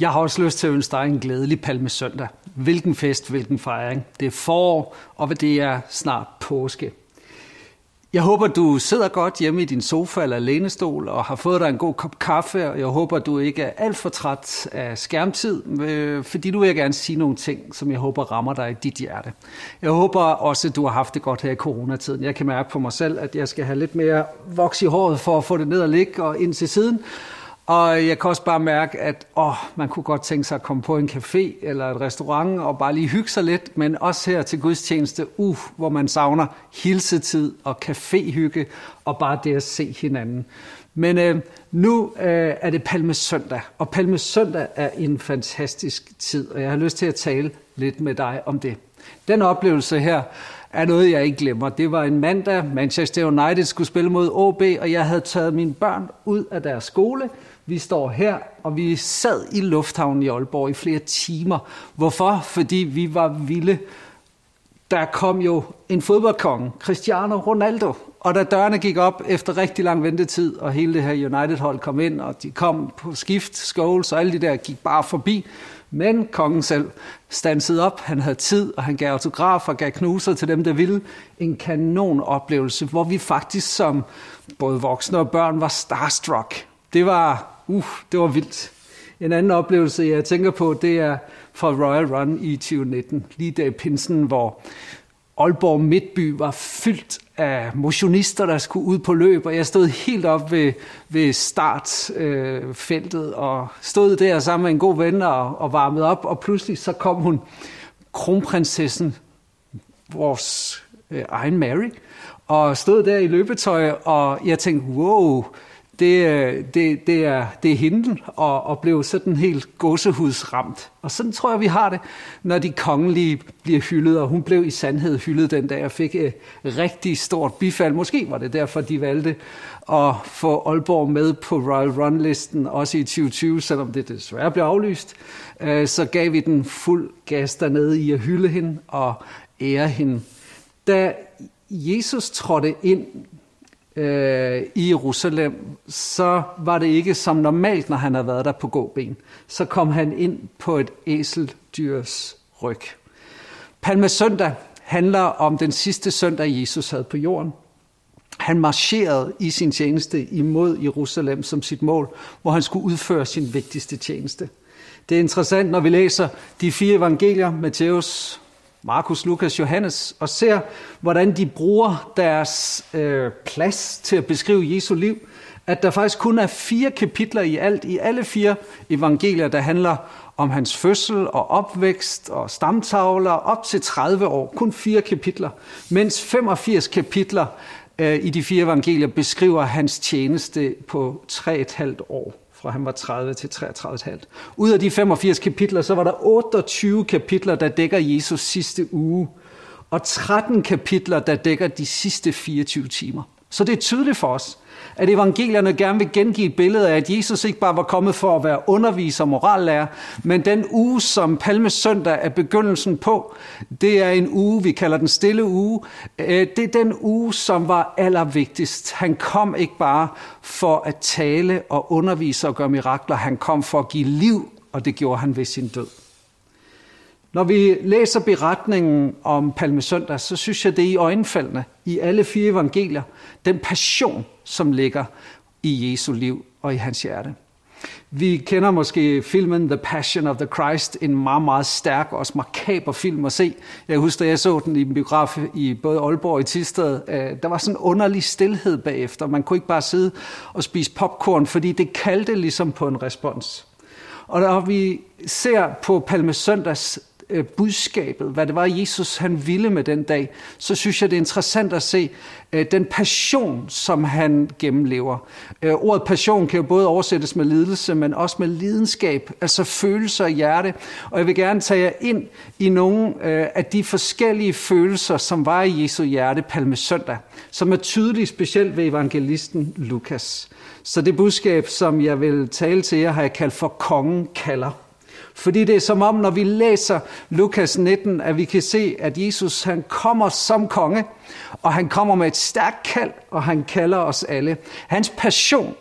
Jeg har også lyst til at ønske dig en glædelig palmesøndag. Hvilken fest, hvilken fejring. Det er forår, og det er snart påske. Jeg håber, du sidder godt hjemme i din sofa eller lænestol og har fået dig en god kop kaffe, og jeg håber, du ikke er alt for træt af skærmtid, øh, fordi du vil gerne sige nogle ting, som jeg håber rammer dig i dit hjerte. Jeg håber også, at du har haft det godt her i coronatiden. Jeg kan mærke på mig selv, at jeg skal have lidt mere voks i håret for at få det ned og ligge og ind til siden, og jeg kan også bare mærke, at åh, man kunne godt tænke sig at komme på en café eller et restaurant og bare lige hygge sig lidt, men også her til gudstjeneste, uh, hvor man savner hilsetid og caféhygge og bare det at se hinanden. Men øh, nu øh, er det Palmesøndag, og Palmesøndag er en fantastisk tid, og jeg har lyst til at tale lidt med dig om det. Den oplevelse her er noget, jeg ikke glemmer. Det var en mandag, Manchester United skulle spille mod OB, og jeg havde taget mine børn ud af deres skole, vi står her, og vi sad i lufthavnen i Aalborg i flere timer. Hvorfor? Fordi vi var vilde. Der kom jo en fodboldkonge, Cristiano Ronaldo, og da dørene gik op efter rigtig lang ventetid, og hele det her United-hold kom ind, og de kom på skift, Scholes og alle de der gik bare forbi, men kongen selv stansede op, han havde tid, og han gav autografer og gav knuser til dem, der ville. En kanon oplevelse, hvor vi faktisk som både voksne og børn var starstruck. Det var uh, det var vildt. En anden oplevelse, jeg tænker på, det er fra Royal Run i 2019, lige der i pinsen, hvor Aalborg Midtby var fyldt af motionister, der skulle ud på løb, og jeg stod helt op ved, ved startfeltet øh, og stod der sammen med en god ven og, og varmede op, og pludselig så kom hun, kronprinsessen, vores øh, egen Mary, og stod der i løbetøj, og jeg tænkte, wow, det, øh, det, det, er, det er hende og, og blev sådan helt gåsehudsramt. Og sådan tror jeg, vi har det, når de kongelige bliver hyldet, og hun blev i sandhed hyldet den dag og fik et rigtig stort bifald. Måske var det derfor, de valgte at få Aalborg med på Royal Run-listen, også i 2020, selvom det desværre blev aflyst. Øh, så gav vi den fuld gas dernede i at hylde hende og ære hende. Da Jesus trådte ind øh, i Jerusalem, så var det ikke som normalt, når han havde været der på gåben. Så kom han ind på et æseldyrs ryg. Palmesøndag handler om den sidste søndag, Jesus havde på jorden. Han marcherede i sin tjeneste imod Jerusalem som sit mål, hvor han skulle udføre sin vigtigste tjeneste. Det er interessant, når vi læser de fire evangelier, Matthæus, Markus, Lukas, Johannes, og ser, hvordan de bruger deres øh, plads til at beskrive Jesu liv, at der faktisk kun er fire kapitler i alt, i alle fire evangelier, der handler om hans fødsel og opvækst og stamtavler op til 30 år. Kun fire kapitler, mens 85 kapitler øh, i de fire evangelier beskriver hans tjeneste på 3,5 år fra han var 30 til 33,5. Ud af de 85 kapitler, så var der 28 kapitler, der dækker Jesus sidste uge, og 13 kapitler, der dækker de sidste 24 timer. Så det er tydeligt for os, at evangelierne gerne vil gengive et billede af, at Jesus ikke bare var kommet for at være underviser og morallærer, men den uge, som Palmesøndag er begyndelsen på, det er en uge, vi kalder den stille uge. Øh, det er den uge, som var allervigtigst. Han kom ikke bare for at tale og undervise og gøre mirakler, han kom for at give liv, og det gjorde han ved sin død. Når vi læser beretningen om Palmesøndag, så synes jeg, det er i øjenfaldene i alle fire evangelier, den passion, som ligger i Jesu liv og i hans hjerte. Vi kender måske filmen The Passion of the Christ, en meget, meget stærk og også makaber film at se. Jeg husker, da jeg så den i en biograf i både Aalborg og i Tisted. Øh, der var sådan en underlig stillhed bagefter. Man kunne ikke bare sidde og spise popcorn, fordi det kaldte ligesom på en respons. Og når vi ser på Palmesøndags øh, budskabet, hvad det var, Jesus han ville med den dag, så synes jeg, det er interessant at se øh, den passion, som han gennemlever. Øh, ordet passion kan jo både oversættes med lidelse, men også med lidenskab, altså følelser i hjerte. Og jeg vil gerne tage jer ind i nogle øh, af de forskellige følelser, som var i Jesu hjerte palmesøndag, som er tydelige specielt ved evangelisten Lukas. Så det budskab, som jeg vil tale til jer, har jeg kaldt for kongen kalder. Fordi det er som om, når vi læser Lukas 19, at vi kan se, at Jesus han kommer som konge, og han kommer med et stærkt kald, og han kalder os alle. Hans passion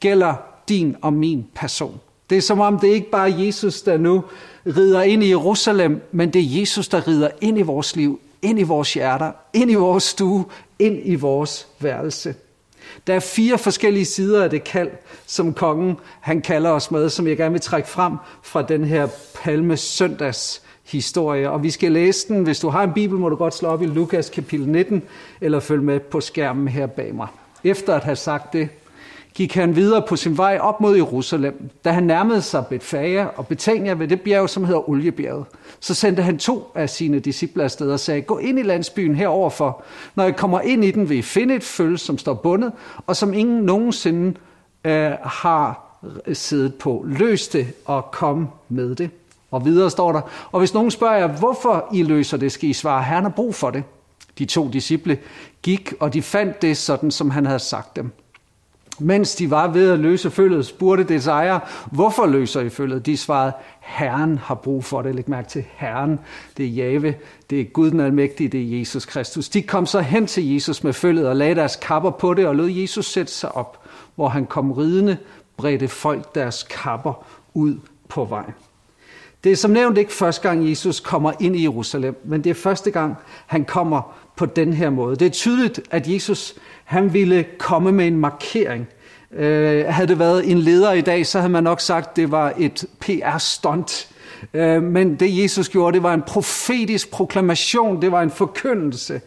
gælder din og min person. Det er som om, det ikke bare er Jesus, der nu rider ind i Jerusalem, men det er Jesus, der rider ind i vores liv, ind i vores hjerter, ind i vores stue, ind i vores værelse. Der er fire forskellige sider af det kald, som kongen han kalder os med, som jeg gerne vil trække frem fra den her palme søndags historie. Og vi skal læse den. Hvis du har en bibel, må du godt slå op i Lukas kapitel 19, eller følge med på skærmen her bag mig. Efter at have sagt det, gik han videre på sin vej op mod Jerusalem. Da han nærmede sig Betfaja og Betania ved det bjerg, som hedder Oliebjerget, så sendte han to af sine disciple afsted og sagde, gå ind i landsbyen heroverfor. Når jeg kommer ind i den, vil I finde et føl, som står bundet, og som ingen nogensinde øh, har siddet på. Løs det og kom med det. Og videre står der, og hvis nogen spørger jer, hvorfor I løser det, skal I svare, Herren har brug for det. De to disciple gik, og de fandt det sådan, som han havde sagt dem. Mens de var ved at løse følget, spurgte dets ejer, hvorfor løser I følget? De svarede, Herren har brug for det. Læg mærke til Herren. Det er Jave, det er Gud den almægtige, det er Jesus Kristus. De kom så hen til Jesus med følget og lagde deres kapper på det og lod Jesus sætte sig op. Hvor han kom ridende, bredte folk deres kapper ud på vej. Det er som nævnt ikke første gang, Jesus kommer ind i Jerusalem, men det er første gang, han kommer på den her måde. Det er tydeligt, at Jesus han ville komme med en markering. Øh, havde det været en leder i dag, så havde man nok sagt, at det var et PR-stunt. Øh, men det Jesus gjorde, det var en profetisk proklamation, det var en forkyndelse.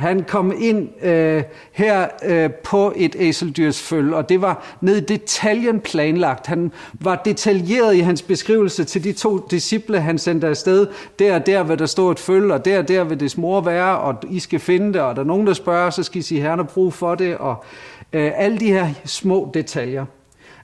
Han kom ind øh, her øh, på et æseldyrsføl, og det var ned i detaljen planlagt. Han var detaljeret i hans beskrivelse til de to disciple, han sendte afsted. Der og der vil der stå et føl, og der og der vil det mor være, og I skal finde det, og der er nogen, der spørger, så skal I sige, herren har brug for det, og øh, alle de her små detaljer.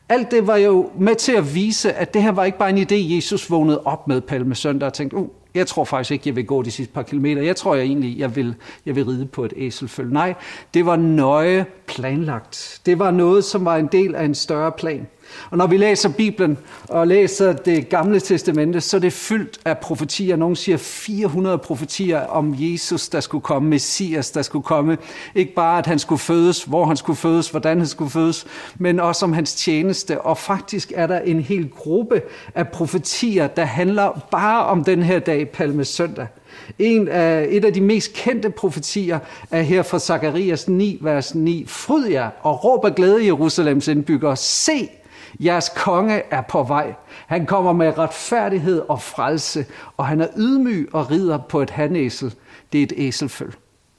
Alt det var jo med til at vise, at det her var ikke bare en idé, Jesus vågnede op med Palmesøndag og tænkte, uh, jeg tror faktisk ikke, jeg vil gå de sidste par kilometer. Jeg tror jeg egentlig, jeg vil, jeg vil ride på et æselføl. Nej, det var nøje planlagt. Det var noget, som var en del af en større plan. Og når vi læser Bibelen og læser det gamle testamente, så er det fyldt af profetier. Nogle siger 400 profetier om Jesus, der skulle komme, Messias, der skulle komme. Ikke bare, at han skulle fødes, hvor han skulle fødes, hvordan han skulle fødes, men også om hans tjeneste. Og faktisk er der en hel gruppe af profetier, der handler bare om den her dag, Palme Søndag. En af, et af de mest kendte profetier er her fra Zakarias 9, vers 9. Fryd jer og råb af glæde Jerusalems indbyggere. Se, Jeres konge er på vej. Han kommer med retfærdighed og frelse, og han er ydmyg og rider på et hanæsel. Det er et æselføl.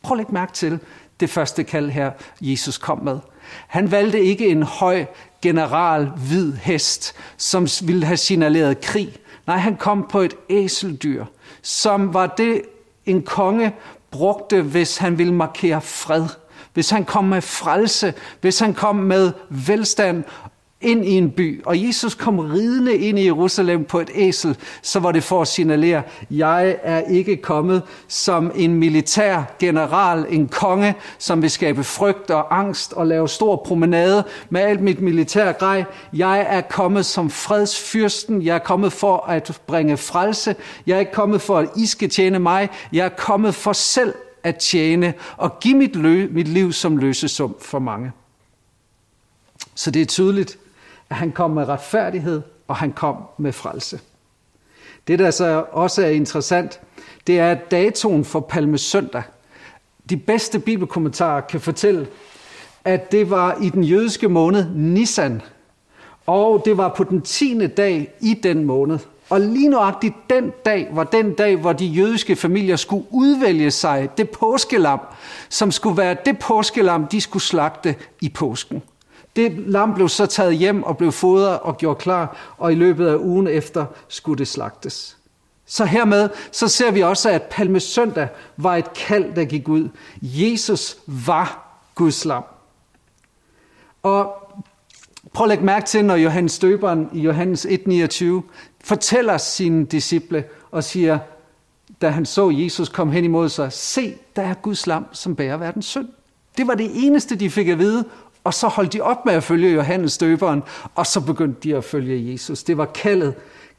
Prøv at lægge mærke til det første kald her, Jesus kom med. Han valgte ikke en høj general hvid hest, som ville have signaleret krig. Nej, han kom på et æseldyr, som var det, en konge brugte, hvis han ville markere fred hvis han kom med frelse, hvis han kom med velstand ind i en by, og Jesus kom ridende ind i Jerusalem på et æsel, så var det for at signalere, jeg er ikke kommet som en militær general, en konge, som vil skabe frygt og angst og lave stor promenade med alt mit militær grej. Jeg er kommet som fredsfyrsten, jeg er kommet for at bringe frelse, jeg er ikke kommet for, at I skal tjene mig, jeg er kommet for selv at tjene og give mit, lø- mit liv som løsesum for mange. Så det er tydeligt, at han kom med retfærdighed, og han kom med frelse. Det, der så også er interessant, det er datoen for Palmesøndag. De bedste bibelkommentarer kan fortælle, at det var i den jødiske måned Nisan, og det var på den tiende dag i den måned. Og lige nøjagtigt den dag var den dag, hvor de jødiske familier skulle udvælge sig det påskelam, som skulle være det påskelam, de skulle slagte i påsken. Det lam blev så taget hjem og blev fodret og gjort klar, og i løbet af ugen efter skulle det slagtes. Så hermed så ser vi også, at palmesøndag var et kald, der gik ud. Jesus var Guds lam. Og prøv at lægge mærke til, når Johannes Døberen i Johannes 1,29 fortæller sine disciple og siger, da han så Jesus komme hen imod sig, se, der er Guds lam, som bærer verdens synd. Det var det eneste, de fik at vide, og så holdt de op med at følge Johannes døberen, og så begyndte de at følge Jesus. Det var kaldet,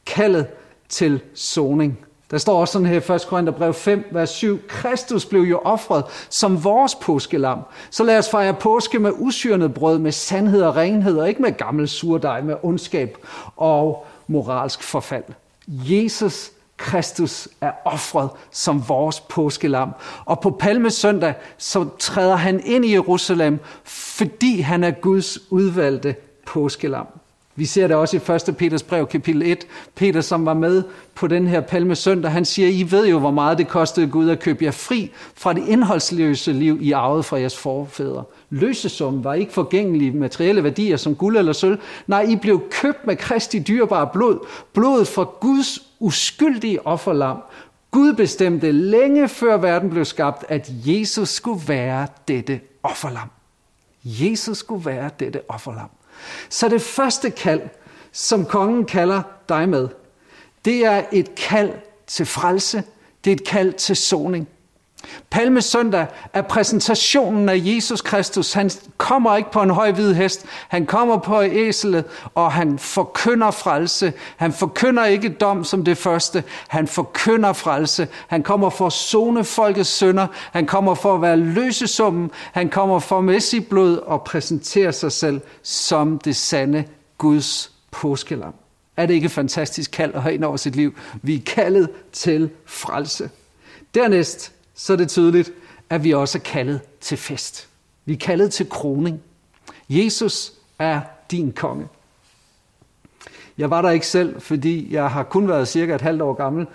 kaldet til soning. Der står også sådan her i 1. Korintherbrev 5, vers 7. Kristus blev jo offret som vores påskelam. Så lad os fejre påske med usyrnet brød, med sandhed og renhed, og ikke med gammel surdej, med ondskab og moralsk forfald. Jesus Kristus er offret som vores påskelam. Og på palmesøndag, så træder han ind i Jerusalem, fordi han er Guds udvalgte påskelam. Vi ser det også i 1. Peters brev, kapitel 1. Peter, som var med på den her palme søndag, han siger, I ved jo, hvor meget det kostede Gud at købe jer fri fra det indholdsløse liv, I arvede fra jeres forfædre. Løsesum var ikke forgængelige materielle værdier som guld eller sølv. Nej, I blev købt med Kristi dyrbare blod. Blodet fra Guds uskyldige offerlam. Gud bestemte længe før verden blev skabt, at Jesus skulle være dette offerlam. Jesus skulle være dette offerlam. Så det første kald, som kongen kalder dig med, det er et kald til frelse, det er et kald til soning. Palmesøndag er præsentationen af Jesus Kristus. Han kommer ikke på en høj hvid hest. Han kommer på æselet, og han forkynder frelse. Han forkynder ikke dom som det første. Han forkynder frelse. Han kommer for at zone folkets sønder. Han kommer for at være løsesummen. Han kommer for med sit blod og præsentere sig selv som det sande Guds påskelam. Er det ikke fantastisk kald at have ind over sit liv? Vi er kaldet til frelse. Dernæst så er det tydeligt, at vi også er kaldet til fest. Vi er kaldet til kroning. Jesus er din konge. Jeg var der ikke selv, fordi jeg har kun været cirka et halvt år gammel,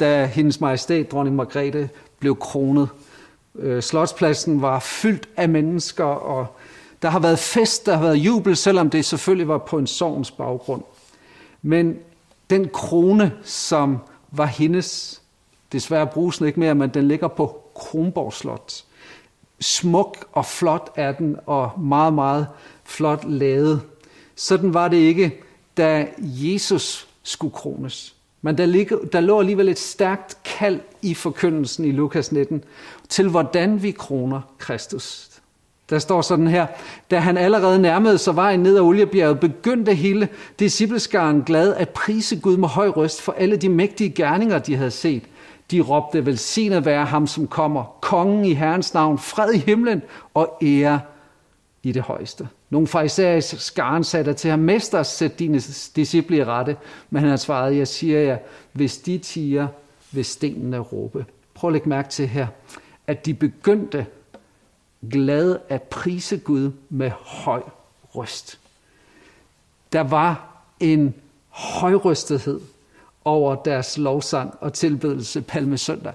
da hendes majestæt, dronning Margrethe, blev kronet. Øh, slotspladsen var fyldt af mennesker, og der har været fest, der har været jubel, selvom det selvfølgelig var på en sorgens baggrund. Men den krone, som var hendes, Desværre bruges den ikke mere, men den ligger på Kronborg Slot. Smuk og flot er den, og meget, meget flot lavet. Sådan var det ikke, da Jesus skulle krones. Men der, ligger, der lå alligevel et stærkt kald i forkyndelsen i Lukas 19 til, hvordan vi kroner Kristus. Der står sådan her, da han allerede nærmede sig vejen ned ad oliebjerget, begyndte hele discipleskaren glad at prise Gud med høj røst for alle de mægtige gerninger, de havde set – de råbte, velsignet være ham, som kommer, kongen i Herrens navn, fred i himlen og ære i det højeste. Nogle farisæer i skaren sagde til ham, Mester, sæt dine disciple i rette. Men han har svaret, jeg siger jer, hvis de tiger, vil stenene råbe. Prøv at lægge mærke til her, at de begyndte glad at prise Gud med høj røst. Der var en højrystethed over deres lovsang og tilbedelse palmesøndag.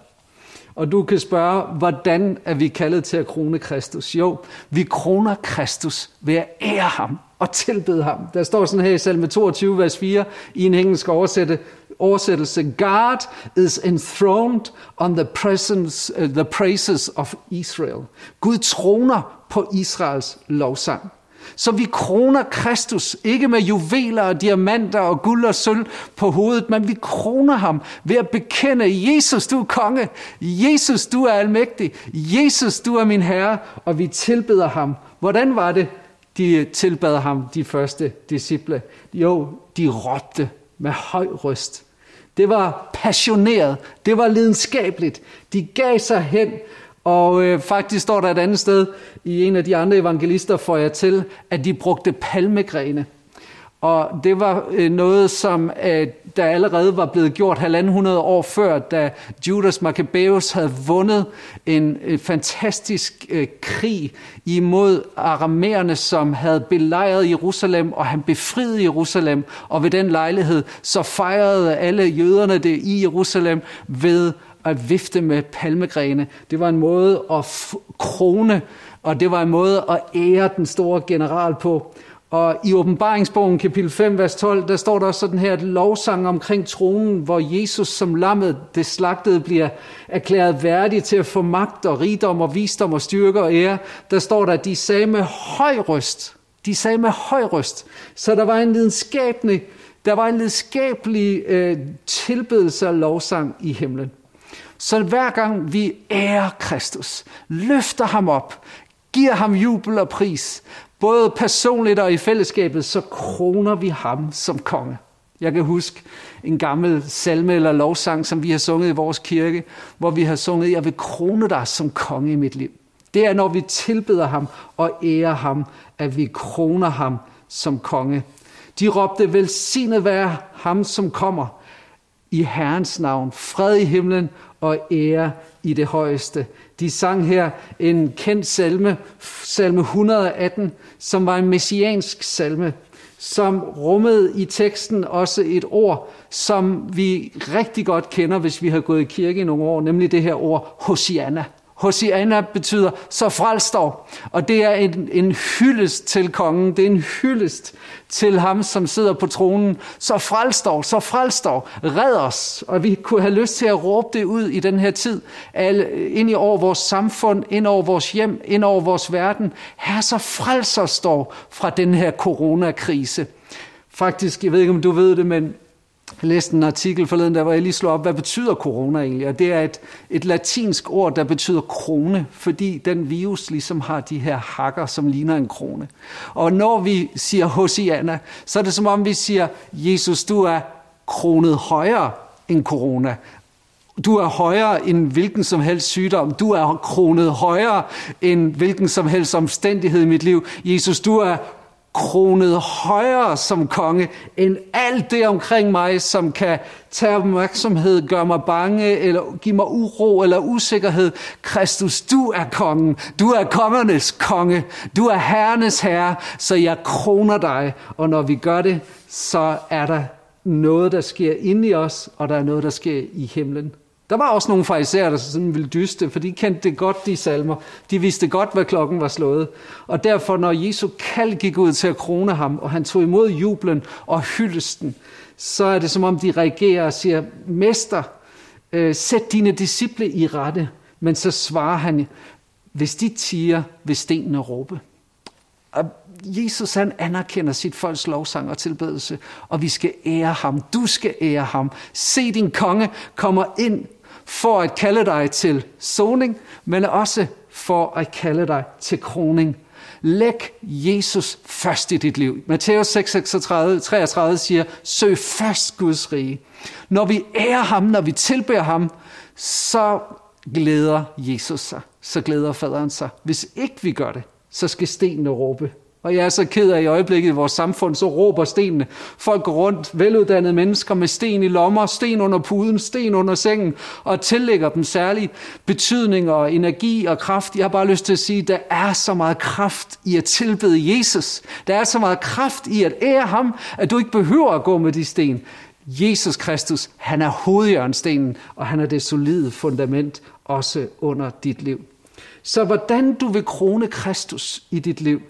Og du kan spørge, hvordan er vi kaldet til at krone Kristus? Jo, vi kroner Kristus ved at ære ham og tilbede ham. Der står sådan her i salme 22, vers 4, i en engelsk oversætte, oversættelse, God is enthroned on the, presence, uh, the praises of Israel. Gud troner på Israels lovsang. Så vi kroner Kristus, ikke med juveler og diamanter og guld og sølv på hovedet, men vi kroner ham ved at bekende, Jesus, du er konge, Jesus, du er almægtig, Jesus, du er min herre, og vi tilbeder ham. Hvordan var det, de tilbad ham, de første disciple? Jo, de råbte med høj røst. Det var passioneret, det var lidenskabeligt. De gav sig hen og øh, faktisk står der et andet sted i en af de andre evangelister, får jeg til, at de brugte palmegrene. Og det var øh, noget, som øh, der allerede var blevet gjort halvanden hundrede år før, da Judas Maccabeus havde vundet en øh, fantastisk øh, krig imod aramæerne, som havde belejret Jerusalem, og han befriede Jerusalem. Og ved den lejlighed, så fejrede alle jøderne det i Jerusalem ved at vifte med palmegrene. Det var en måde at krone, og det var en måde at ære den store general på. Og i åbenbaringsbogen kapitel 5, vers 12, der står der også sådan her, et lovsang omkring tronen, hvor Jesus som lammet, det slagtede, bliver erklæret værdig til at få magt og rigdom og visdom og styrke og ære. Der står der, at de sagde med høj røst, de sagde med høj røst. Så der var en lidenskabelig, der var en lidenskabelig øh, tilbedelse og lovsang i himlen. Så hver gang vi ærer Kristus, løfter ham op, giver ham jubel og pris, både personligt og i fællesskabet, så kroner vi ham som konge. Jeg kan huske en gammel salme eller lovsang, som vi har sunget i vores kirke, hvor vi har sunget, jeg vil krone dig som konge i mit liv. Det er, når vi tilbeder ham og ærer ham, at vi kroner ham som konge. De råbte, velsignet være ham, som kommer i Herrens navn. Fred i himlen og ære i det højeste. De sang her en kendt salme, salme 118, som var en messiansk salme, som rummede i teksten også et ord, som vi rigtig godt kender, hvis vi har gået i kirke i nogle år, nemlig det her ord Hosianna. Hosianna betyder så frelstår, og det er en, en hyldest til kongen, det er en hyldest til ham, som sidder på tronen. Så frelstår, så frelstår, red os. Og vi kunne have lyst til at råbe det ud i den her tid, alle, ind i over vores samfund, ind over vores hjem, ind over vores verden. Her så frelser står fra den her coronakrise. Faktisk, jeg ved ikke om du ved det, men jeg læste en artikel forleden, der hvor jeg lige slog op, hvad betyder corona egentlig? Og det er et, et latinsk ord, der betyder krone, fordi den virus ligesom har de her hakker, som ligner en krone. Og når vi siger Hosianna, så er det som om vi siger, Jesus, du er kronet højere end corona. Du er højere end hvilken som helst sygdom. Du er kronet højere end hvilken som helst omstændighed i mit liv. Jesus, du er kronet højere som konge end alt det omkring mig, som kan tage opmærksomhed, gøre mig bange, eller give mig uro eller usikkerhed. Kristus, du er kongen. Du er kongernes konge. Du er herrenes herre, så jeg kroner dig. Og når vi gør det, så er der noget, der sker inde i os, og der er noget, der sker i himlen. Der var også nogle fariserer, der sådan ville dyste, for de kendte det godt, de salmer. De vidste godt, hvad klokken var slået. Og derfor, når Jesu kald gik ud til at krone ham, og han tog imod jublen og hyldesten, så er det som om, de reagerer og siger, Mester, øh, sæt dine disciple i rette. Men så svarer han, hvis de tiger, vil stenene råbe. Og Jesus han anerkender sit folks lovsang og tilbedelse, og vi skal ære ham. Du skal ære ham. Se din konge kommer ind for at kalde dig til soning, men også for at kalde dig til kroning. Læg Jesus først i dit liv. Matthæus 6, 36, 33 siger, søg først Guds rige. Når vi ærer ham, når vi tilbærer ham, så glæder Jesus sig. Så glæder faderen sig. Hvis ikke vi gør det, så skal stenene råbe og jeg er så ked af i øjeblikket i vores samfund, så råber stenene. Folk går rundt, veluddannede mennesker med sten i lommer, sten under puden, sten under sengen, og tillægger dem særlig betydning og energi og kraft. Jeg har bare lyst til at sige, at der er så meget kraft i at tilbede Jesus. Der er så meget kraft i at ære ham, at du ikke behøver at gå med de sten. Jesus Kristus, han er hovedjørnstenen, og han er det solide fundament også under dit liv. Så hvordan du vil krone Kristus i dit liv,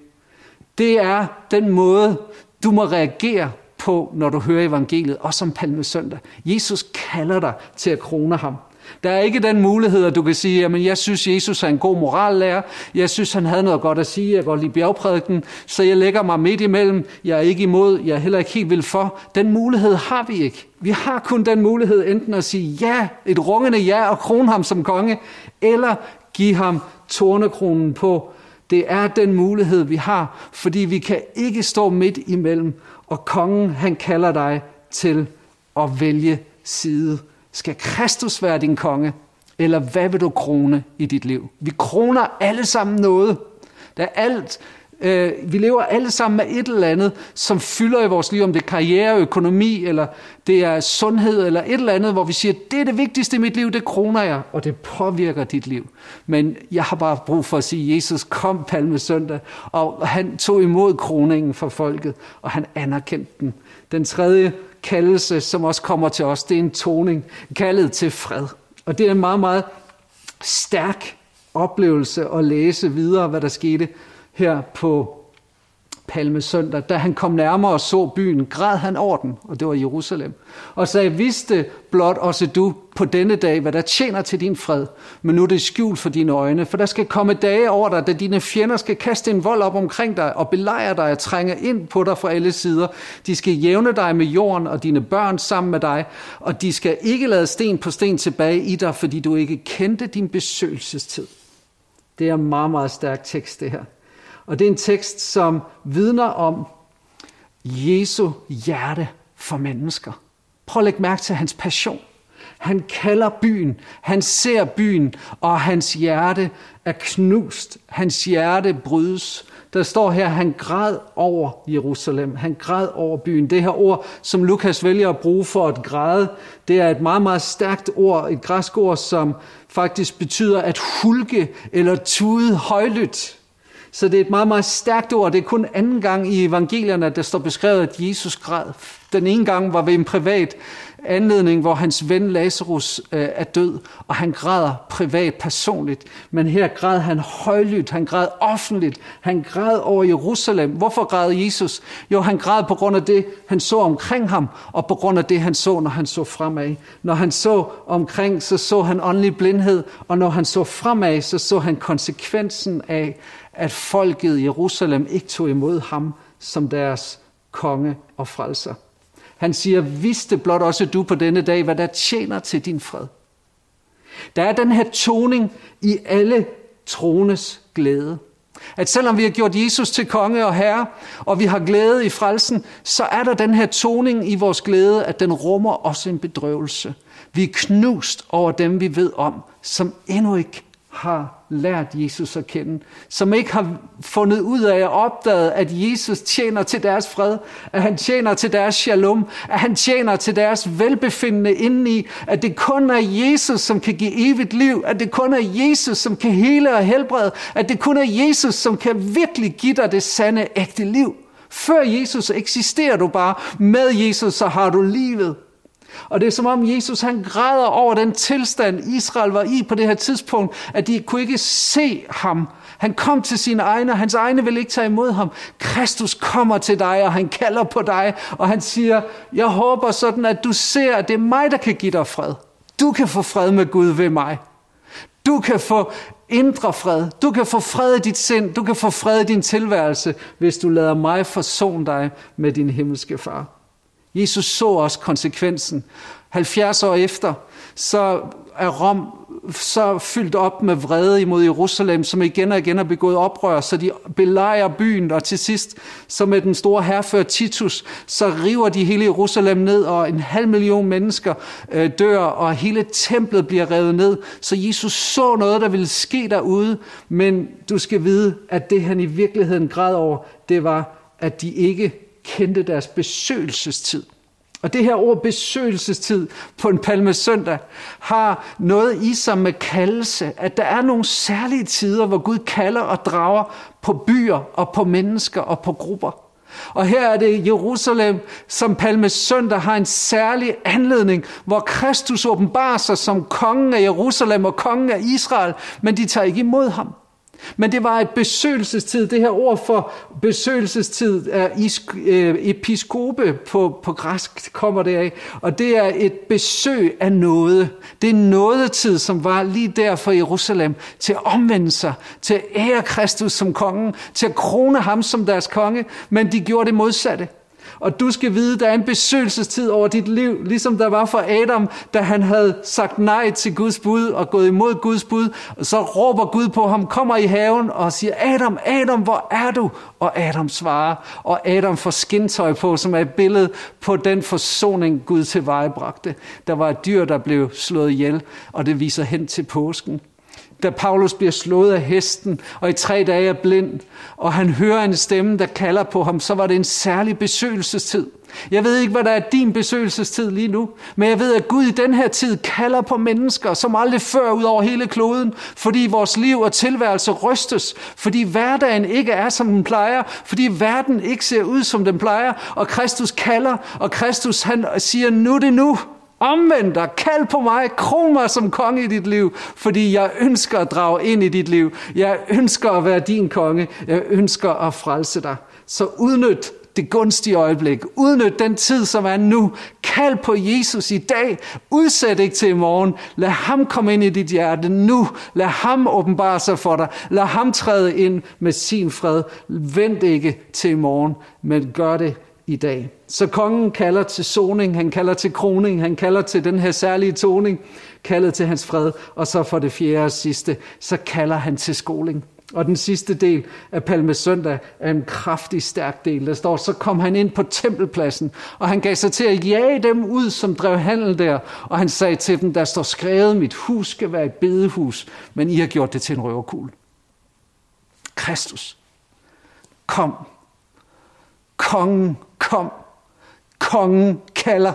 det er den måde, du må reagere på, når du hører evangeliet, også som palmesøndag. Jesus kalder dig til at krone ham. Der er ikke den mulighed, at du kan sige, at jeg synes, Jesus er en god morallærer. Jeg synes, han havde noget godt at sige. Jeg går lige bjergprædiken, så jeg lægger mig midt imellem. Jeg er ikke imod, jeg er heller ikke helt vil for. Den mulighed har vi ikke. Vi har kun den mulighed enten at sige ja, et rungende ja, og krone ham som konge, eller give ham tornekronen på det er den mulighed, vi har, fordi vi kan ikke stå midt imellem, og kongen, han kalder dig til at vælge side. Skal Kristus være din konge, eller hvad vil du krone i dit liv? Vi kroner alle sammen noget. Der er alt, Øh, vi lever alle sammen med et eller andet, som fylder i vores liv, om det er karriere, økonomi, eller det er sundhed, eller et eller andet, hvor vi siger, det er det vigtigste i mit liv, det kroner jeg, og det påvirker dit liv. Men jeg har bare brug for at sige, Jesus kom palme søndag, og han tog imod kroningen for folket, og han anerkendte den. Den tredje kaldelse, som også kommer til os, det er en toning, kaldet til fred. Og det er en meget, meget stærk oplevelse at læse videre, hvad der skete her på Palmesøndag, da han kom nærmere og så byen, græd han over den, og det var Jerusalem, og sagde, vidste blot også du på denne dag, hvad der tjener til din fred, men nu er det skjult for dine øjne, for der skal komme dage over dig, da dine fjender skal kaste en vold op omkring dig og belejre dig og trænge ind på dig fra alle sider. De skal jævne dig med jorden og dine børn sammen med dig, og de skal ikke lade sten på sten tilbage i dig, fordi du ikke kendte din besøgelsestid. Det er en meget, meget stærk tekst, det her. Og det er en tekst, som vidner om Jesu hjerte for mennesker. Prøv at lægge mærke til hans passion. Han kalder byen, han ser byen, og hans hjerte er knust. Hans hjerte brydes. Der står her, han græd over Jerusalem. Han græd over byen. Det her ord, som Lukas vælger at bruge for at græde, det er et meget, meget stærkt ord, et græsk ord, som faktisk betyder at hulke eller tude højlydt. Så det er et meget, meget stærkt ord. Det er kun anden gang i evangelierne, at der står beskrevet, at Jesus græd. Den ene gang var ved en privat anledning, hvor hans ven Lazarus øh, er død, og han græder privat, personligt. Men her græd han højlydt, han græd offentligt, han græd over Jerusalem. Hvorfor græd Jesus? Jo, han græd på grund af det, han så omkring ham, og på grund af det, han så, når han så fremad. Når han så omkring, så så han åndelig blindhed, og når han så fremad, så så han konsekvensen af, at folket i Jerusalem ikke tog imod ham som deres konge og frelser. Han siger, vidste blot også du på denne dag, hvad der tjener til din fred. Der er den her toning i alle trones glæde. At selvom vi har gjort Jesus til konge og herre, og vi har glæde i frelsen, så er der den her toning i vores glæde, at den rummer også en bedrøvelse. Vi er knust over dem, vi ved om, som endnu ikke har lært Jesus at kende, som ikke har fundet ud af og opdaget, at Jesus tjener til deres fred, at han tjener til deres shalom, at han tjener til deres velbefindende indeni, at det kun er Jesus, som kan give evigt liv, at det kun er Jesus, som kan hele og helbrede, at det kun er Jesus, som kan virkelig give dig det sande, ægte liv. Før Jesus eksisterer du bare. Med Jesus, så har du livet. Og det er som om Jesus han græder over den tilstand, Israel var i på det her tidspunkt, at de kunne ikke se ham. Han kom til sine egne, og hans egne vil ikke tage imod ham. Kristus kommer til dig, og han kalder på dig, og han siger, jeg håber sådan, at du ser, at det er mig, der kan give dig fred. Du kan få fred med Gud ved mig. Du kan få indre fred. Du kan få fred i dit sind. Du kan få fred i din tilværelse, hvis du lader mig forsone dig med din himmelske far. Jesus så også konsekvensen. 70 år efter, så er Rom så fyldt op med vrede imod Jerusalem, som igen og igen har begået oprør, så de belejrer byen, og til sidst, så med den store herfører Titus, så river de hele Jerusalem ned, og en halv million mennesker øh, dør, og hele templet bliver revet ned. Så Jesus så noget, der ville ske derude, men du skal vide, at det han i virkeligheden græd over, det var, at de ikke kendte deres besøgelsestid. Og det her ord besøgelsestid på en palmesøndag har noget i sig med kaldelse, at der er nogle særlige tider, hvor Gud kalder og drager på byer og på mennesker og på grupper. Og her er det Jerusalem, som palmesøndag har en særlig anledning, hvor Kristus åbenbarer sig som kongen af Jerusalem og kongen af Israel, men de tager ikke imod ham. Men det var et besøgelsestid. Det her ord for besøgelsestid er øh, episkope på, på græsk, kommer det af. Og det er et besøg af noget. Det er nådetid, som var lige der for Jerusalem, til at omvende sig, til at ære Kristus som kongen, til at krone ham som deres konge, men de gjorde det modsatte. Og du skal vide, der er en besøgelsestid over dit liv, ligesom der var for Adam, da han havde sagt nej til Guds bud og gået imod Guds bud. Og Så råber Gud på ham, kommer i haven og siger, Adam, Adam, hvor er du? Og Adam svarer, og Adam får skintøj på, som er et billede på den forsoning, Gud tilvejebragte. Der var et dyr, der blev slået ihjel, og det viser hen til påsken da Paulus bliver slået af hesten, og i tre dage er blind, og han hører en stemme, der kalder på ham, så var det en særlig besøgelsestid. Jeg ved ikke, hvad der er din besøgelsestid lige nu, men jeg ved, at Gud i den her tid kalder på mennesker, som aldrig før ud over hele kloden, fordi vores liv og tilværelse rystes, fordi hverdagen ikke er, som den plejer, fordi verden ikke ser ud, som den plejer, og Kristus kalder, og Kristus han siger, nu det nu, Omvend dig, kald på mig, kron mig som konge i dit liv, fordi jeg ønsker at drage ind i dit liv. Jeg ønsker at være din konge. Jeg ønsker at frelse dig. Så udnyt det gunstige øjeblik. Udnyt den tid, som er nu. Kald på Jesus i dag. Udsæt ikke til i morgen. Lad ham komme ind i dit hjerte nu. Lad ham åbenbare sig for dig. Lad ham træde ind med sin fred. Vent ikke til i morgen, men gør det i dag. Så kongen kalder til soning, han kalder til kroning, han kalder til den her særlige toning, kaldet til hans fred, og så for det fjerde og sidste, så kalder han til skoling. Og den sidste del af Palmesøndag er en kraftig, stærk del. Der står, så kom han ind på tempelpladsen, og han gav sig til at jage dem ud, som drev handel der. Og han sagde til dem, der står skrevet, mit hus skal være et bedehus, men I har gjort det til en røverkugle. Kristus, kom. Kongen, kom. Kongen kalder.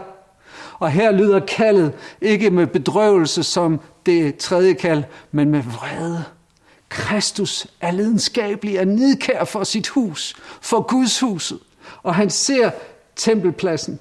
Og her lyder kaldet ikke med bedrøvelse som det tredje kald, men med vrede. Kristus er lidenskabelig og nidkær for sit hus, for Guds huset. Og han ser tempelpladsen.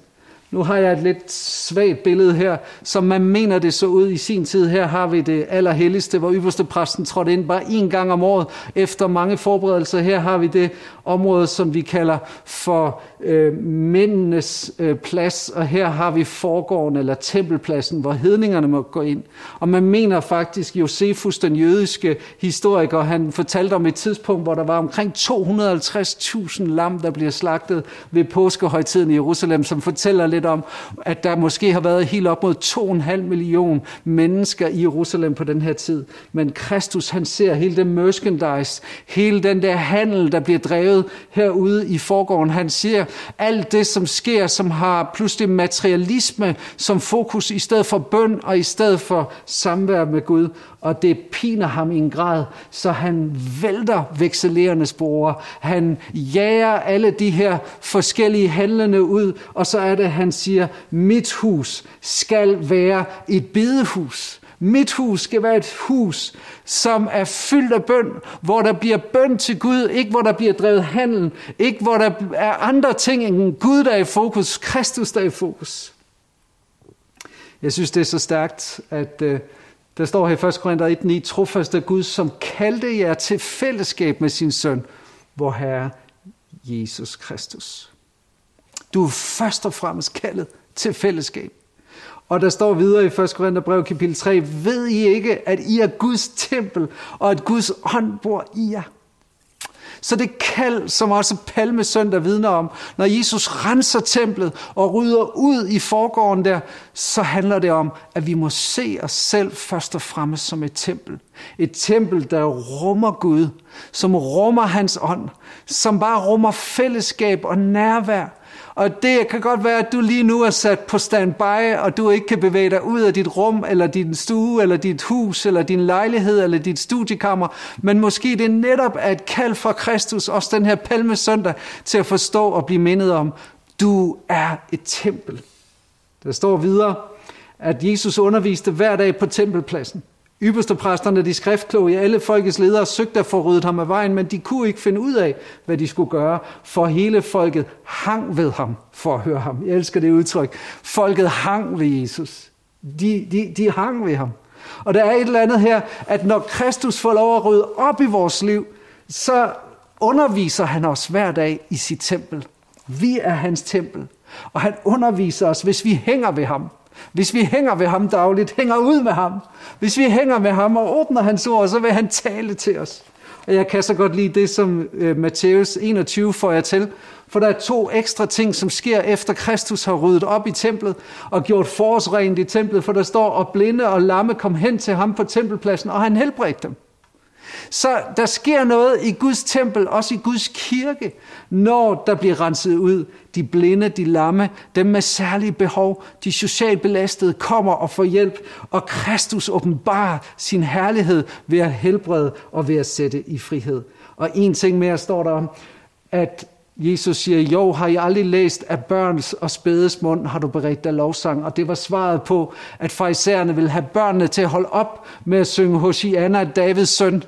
Nu har jeg et lidt svagt billede her, som man mener det så ud i sin tid. Her har vi det allerhelligste, hvor ypperste præsten trådte ind bare en gang om året efter mange forberedelser. Her har vi det område, som vi kalder for øh, mændenes øh, plads, og her har vi forgården eller tempelpladsen, hvor hedningerne må gå ind. Og man mener faktisk, Josefus, den jødiske historiker, han fortalte om et tidspunkt, hvor der var omkring 250.000 lam, der bliver slagtet ved påskehøjtiden i Jerusalem, som fortæller lidt om, at der måske har været helt op mod 2,5 million mennesker i Jerusalem på den her tid. Men Kristus, han ser hele det merchandise, hele den der handel, der bliver drevet herude i forgården. Han ser alt det, som sker, som har pludselig materialisme som fokus i stedet for bøn og i stedet for samvær med Gud. Og det piner ham i en grad, så han vælter vekselerende sporer. Han jager alle de her forskellige handlende ud, og så er det, han siger, mit hus skal være et bedehus. Mit hus skal være et hus, som er fyldt af bøn, hvor der bliver bøn til Gud, ikke hvor der bliver drevet handel, ikke hvor der er andre ting end Gud, der er i fokus, Kristus, der er i fokus. Jeg synes, det er så stærkt, at øh, der står her i 1. Korinther 1.9, trofast Gud, som kaldte jer til fællesskab med sin søn, hvor Herre Jesus Kristus. Du er først og fremmest kaldet til fællesskab. Og der står videre i 1. Korinther brev kapitel 3, ved I ikke, at I er Guds tempel, og at Guds ånd bor i jer? Så det kald, som også Palmesøndag vidner om, når Jesus renser templet og rydder ud i forgården der, så handler det om, at vi må se os selv først og fremmest som et tempel. Et tempel, der rummer Gud, som rummer hans ånd, som bare rummer fællesskab og nærvær, og det kan godt være, at du lige nu er sat på standby, og du ikke kan bevæge dig ud af dit rum, eller din stue, eller dit hus, eller din lejlighed, eller dit studiekammer. Men måske det netop er et kald fra Kristus, også den her palmesøndag, til at forstå og blive mindet om, du er et tempel. Der står videre, at Jesus underviste hver dag på tempelpladsen. Ypperste præsterne, de skriftkloge, alle folkets ledere søgte at få ryddet ham af vejen, men de kunne ikke finde ud af, hvad de skulle gøre, for hele folket hang ved ham for at høre ham. Jeg elsker det udtryk. Folket hang ved Jesus. De, de, de hang ved ham. Og der er et eller andet her, at når Kristus får lov at rydde op i vores liv, så underviser han os hver dag i sit tempel. Vi er hans tempel. Og han underviser os, hvis vi hænger ved ham. Hvis vi hænger ved ham dagligt, hænger ud med ham. Hvis vi hænger med ham og åbner hans ord, så vil han tale til os. Og jeg kan så godt lide det, som øh, uh, Matthæus 21 får jeg til. For der er to ekstra ting, som sker efter Kristus har ryddet op i templet og gjort forårsrent i templet. For der står, og blinde og lamme kom hen til ham på tempelpladsen, og han helbredte dem. Så der sker noget i Guds tempel, også i Guds kirke, når der bliver renset ud. De blinde, de lamme, dem med særlige behov, de socialt belastede kommer og får hjælp, og Kristus åbenbarer sin herlighed ved at helbrede og ved at sætte i frihed. Og en ting mere står der om, at Jesus siger, jo, har I aldrig læst, at børns og spædes mund har du beredt dig lovsang? Og det var svaret på, at farisæerne ville have børnene til at holde op med at synge Hosianna, Davids søn.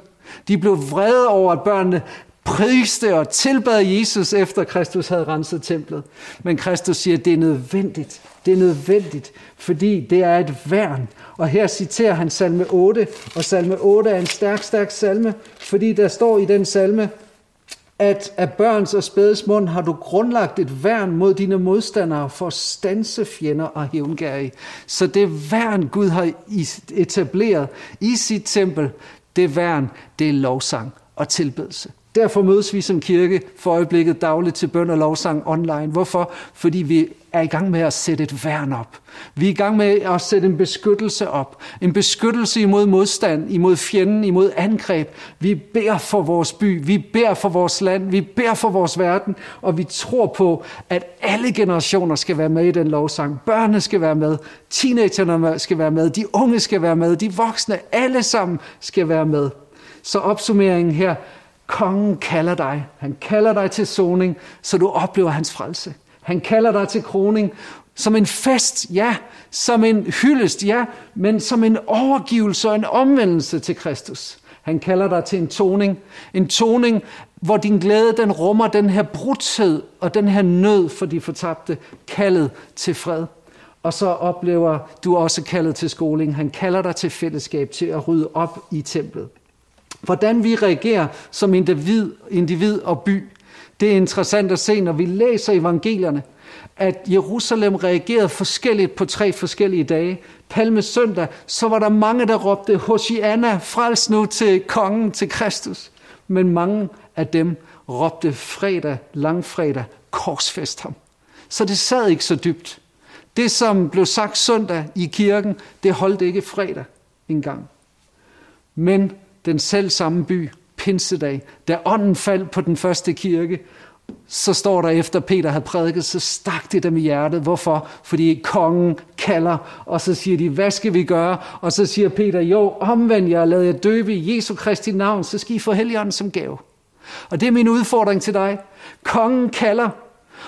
De blev vrede over, at børnene priste og tilbad Jesus, efter Kristus havde renset templet. Men Kristus siger, at det er nødvendigt. Det er nødvendigt, fordi det er et værn. Og her citerer han salme 8, og salme 8 er en stærk, stærk salme, fordi der står i den salme, at af børns og spædes mund har du grundlagt et værn mod dine modstandere for at stanse fjender og hævngærige. Så det værn, Gud har etableret i sit tempel, det værn, det er lovsang og tilbedelse. Derfor mødes vi som kirke for øjeblikket dagligt til bøn og lovsang online. Hvorfor? Fordi vi er i gang med at sætte et værn op. Vi er i gang med at sætte en beskyttelse op. En beskyttelse imod modstand, imod fjenden, imod angreb. Vi beder for vores by, vi beder for vores land, vi beder for vores verden, og vi tror på, at alle generationer skal være med i den lovsang. Børnene skal være med, teenagerne skal være med, de unge skal være med, de voksne, alle sammen skal være med. Så opsummeringen her, kongen kalder dig. Han kalder dig til soning, så du oplever hans frelse. Han kalder dig til kroning som en fest, ja, som en hyldest, ja, men som en overgivelse og en omvendelse til Kristus. Han kalder dig til en toning. En toning, hvor din glæde den rummer den her brudthed og den her nød for de fortabte, kaldet til fred. Og så oplever du også kaldet til skoling. Han kalder dig til fællesskab, til at rydde op i templet. Hvordan vi reagerer som individ, individ og by, det er interessant at se, når vi læser evangelierne, at Jerusalem reagerede forskelligt på tre forskellige dage. Palme søndag, så var der mange, der råbte, Hosianna, frels nu til kongen, til Kristus. Men mange af dem råbte fredag, langfredag, korsfest ham. Så det sad ikke så dybt. Det, som blev sagt søndag i kirken, det holdt ikke fredag engang. Men den selv samme by, Pinsedag, da ånden faldt på den første kirke, så står der efter Peter havde prædiket, så stak det dem i hjertet. Hvorfor? Fordi kongen kalder, og så siger de, hvad skal vi gøre? Og så siger Peter, jo, omvend jer, lad jer døbe i Jesu Kristi navn, så skal I få heligånden som gave. Og det er min udfordring til dig. Kongen kalder,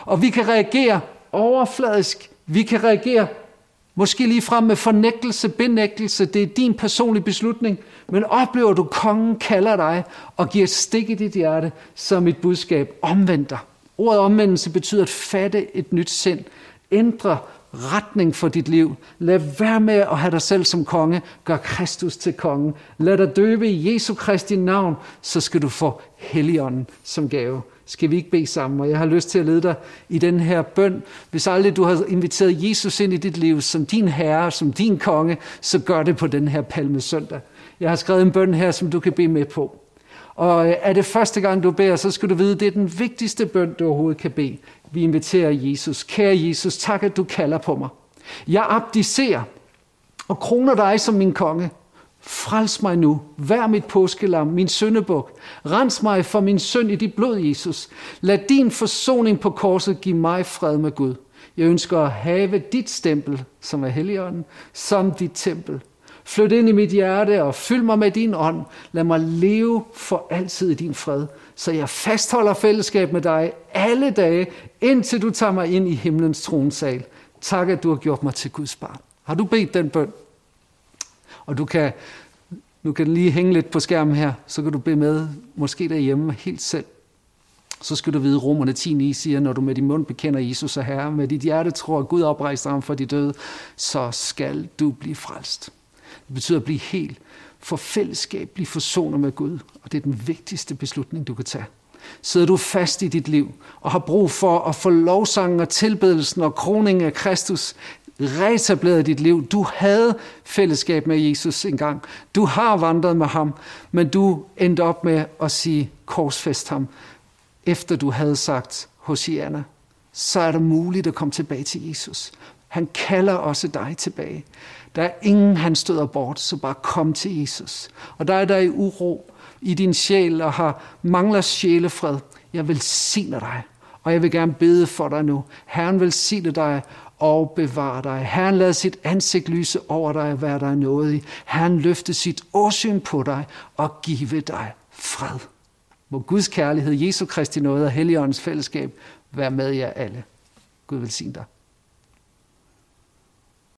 og vi kan reagere overfladisk. Vi kan reagere Måske lige frem med fornægtelse, benægtelse, det er din personlige beslutning, men oplever du, at kongen kalder dig og giver et stik i dit hjerte som et budskab, omvender. dig. Ordet omvendelse betyder at fatte et nyt sind, ændre retning for dit liv. Lad være med at have dig selv som konge. Gør Kristus til konge. Lad dig døbe i Jesu Kristi navn, så skal du få Helligånden som gave. Skal vi ikke bede sammen? Og jeg har lyst til at lede dig i den her bøn. Hvis aldrig du har inviteret Jesus ind i dit liv som din herre, som din konge, så gør det på den her palmesøndag. Jeg har skrevet en bøn her, som du kan bede med på. Og øh, er det første gang, du beder, så skal du vide, at det er den vigtigste bøn, du overhovedet kan bede. Vi inviterer Jesus. Kære Jesus, tak at du kalder på mig. Jeg abdicerer og kroner dig som min konge. Frels mig nu, vær mit påskelam, min søndebuk. Rens mig for min synd i dit blod, Jesus. Lad din forsoning på korset give mig fred med Gud. Jeg ønsker at have dit stempel, som er Helligånden, som dit tempel. Flyt ind i mit hjerte og fyld mig med din ånd. Lad mig leve for altid i din fred, så jeg fastholder fællesskab med dig alle dage, indtil du tager mig ind i himlens tronsal. Tak, at du har gjort mig til Guds barn. Har du bedt den bøn? Og du kan, nu kan den lige hænge lidt på skærmen her, så kan du bede med, måske derhjemme helt selv. Så skal du vide, Romerne 10.9 siger, når du med din mund bekender Jesus er Herre, med dit hjerte tror, at Gud oprejste ham for de døde, så skal du blive frelst. Det betyder at blive helt, for fællesskab, blive forsonet med Gud. Og det er den vigtigste beslutning, du kan tage. Sidder du fast i dit liv og har brug for at få lovsangen og tilbedelsen og kroningen af Kristus reetableret dit liv. Du havde fællesskab med Jesus engang. Du har vandret med ham, men du endte op med at sige korsfest ham, efter du havde sagt Hosianna. Så er det muligt at komme tilbage til Jesus. Han kalder også dig tilbage. Der er ingen, han støder bort, så bare kom til Jesus. Og der er der i uro i din sjæl og har mangler sjælefred. Jeg velsigner dig, og jeg vil gerne bede for dig nu. Herren velsigne dig og bevare dig. Herren lader sit ansigt lyse over dig og være dig nådig. Herren løfte sit åsyn på dig og give dig fred. Må Guds kærlighed, Jesu Kristi nåde og Helligåndens fællesskab være med jer alle. Gud velsigne dig.